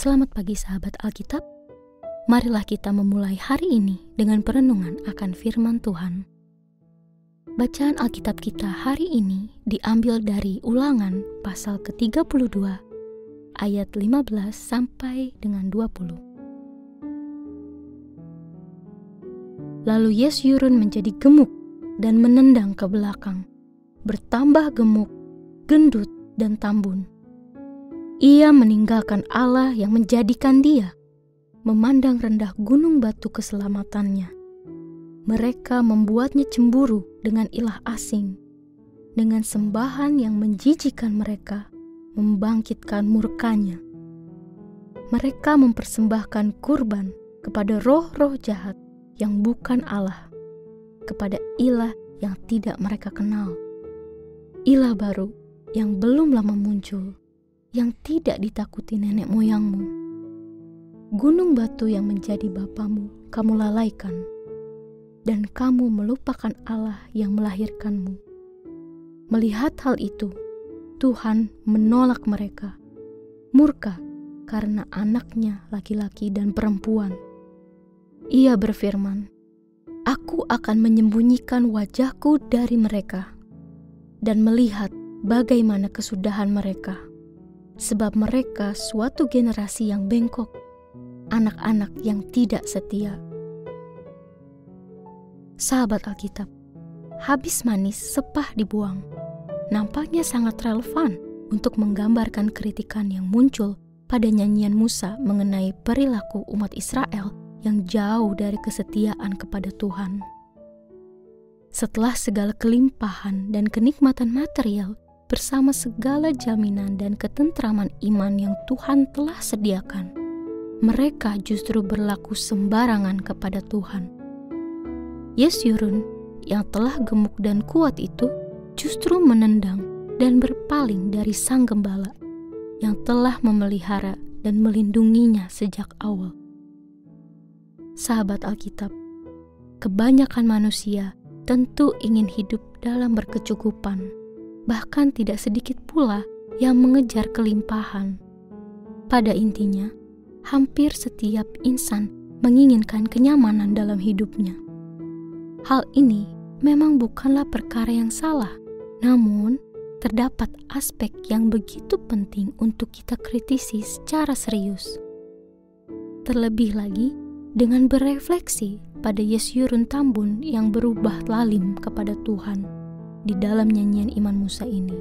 Selamat pagi sahabat Alkitab. Marilah kita memulai hari ini dengan perenungan akan firman Tuhan. Bacaan Alkitab kita hari ini diambil dari Ulangan pasal ke-32 ayat 15 sampai dengan 20. Lalu Yesyurun menjadi gemuk dan menendang ke belakang, bertambah gemuk, gendut, dan tambun ia meninggalkan Allah yang menjadikan dia, memandang rendah gunung batu keselamatannya. Mereka membuatnya cemburu dengan ilah asing, dengan sembahan yang menjijikan mereka, membangkitkan murkanya. Mereka mempersembahkan kurban kepada roh-roh jahat yang bukan Allah, kepada ilah yang tidak mereka kenal. Ilah baru yang belum lama muncul yang tidak ditakuti nenek moyangmu. Gunung batu yang menjadi bapamu, kamu lalaikan, dan kamu melupakan Allah yang melahirkanmu. Melihat hal itu, Tuhan menolak mereka, murka karena anaknya laki-laki dan perempuan. Ia berfirman, Aku akan menyembunyikan wajahku dari mereka dan melihat bagaimana kesudahan mereka sebab mereka suatu generasi yang bengkok, anak-anak yang tidak setia. Sahabat Alkitab, habis manis sepah dibuang, nampaknya sangat relevan untuk menggambarkan kritikan yang muncul pada nyanyian Musa mengenai perilaku umat Israel yang jauh dari kesetiaan kepada Tuhan. Setelah segala kelimpahan dan kenikmatan material bersama segala jaminan dan ketentraman iman yang Tuhan telah sediakan, mereka justru berlaku sembarangan kepada Tuhan. Yesyurun yang telah gemuk dan kuat itu justru menendang dan berpaling dari sang gembala yang telah memelihara dan melindunginya sejak awal. Sahabat Alkitab, kebanyakan manusia tentu ingin hidup dalam berkecukupan bahkan tidak sedikit pula yang mengejar kelimpahan. Pada intinya, hampir setiap insan menginginkan kenyamanan dalam hidupnya. Hal ini memang bukanlah perkara yang salah, namun terdapat aspek yang begitu penting untuk kita kritisi secara serius. Terlebih lagi dengan berefleksi pada Yesyurun Tambun yang berubah lalim kepada Tuhan di dalam nyanyian Iman Musa ini.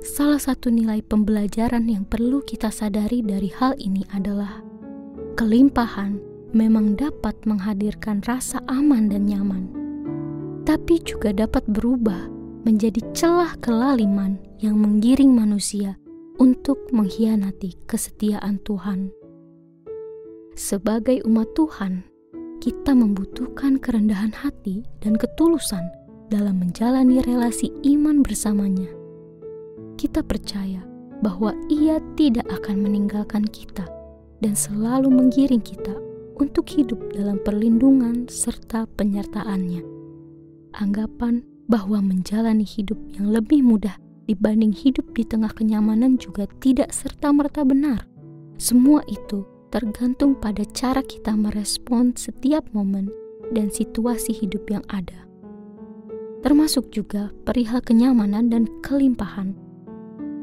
Salah satu nilai pembelajaran yang perlu kita sadari dari hal ini adalah kelimpahan memang dapat menghadirkan rasa aman dan nyaman, tapi juga dapat berubah menjadi celah kelaliman yang menggiring manusia untuk mengkhianati kesetiaan Tuhan. Sebagai umat Tuhan, kita membutuhkan kerendahan hati dan ketulusan dalam menjalani relasi iman bersamanya. Kita percaya bahwa Ia tidak akan meninggalkan kita dan selalu menggiring kita untuk hidup dalam perlindungan serta penyertaannya. Anggapan bahwa menjalani hidup yang lebih mudah dibanding hidup di tengah kenyamanan juga tidak serta-merta benar. Semua itu tergantung pada cara kita merespon setiap momen dan situasi hidup yang ada termasuk juga perihal kenyamanan dan kelimpahan.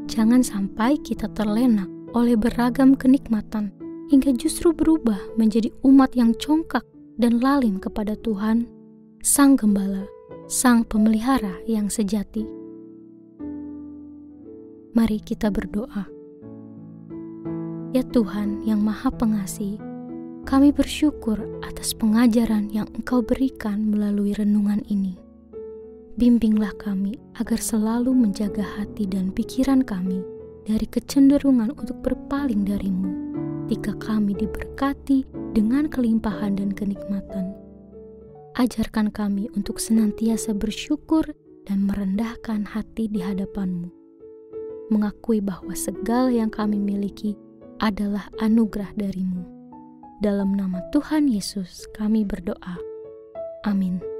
Jangan sampai kita terlena oleh beragam kenikmatan hingga justru berubah menjadi umat yang congkak dan lalim kepada Tuhan, Sang Gembala, Sang Pemelihara yang sejati. Mari kita berdoa. Ya Tuhan yang Maha Pengasih, kami bersyukur atas pengajaran yang Engkau berikan melalui renungan ini bimbinglah kami agar selalu menjaga hati dan pikiran kami dari kecenderungan untuk berpaling darimu jika kami diberkati dengan kelimpahan dan kenikmatan. Ajarkan kami untuk senantiasa bersyukur dan merendahkan hati di hadapanmu. Mengakui bahwa segala yang kami miliki adalah anugerah darimu. Dalam nama Tuhan Yesus kami berdoa. Amin.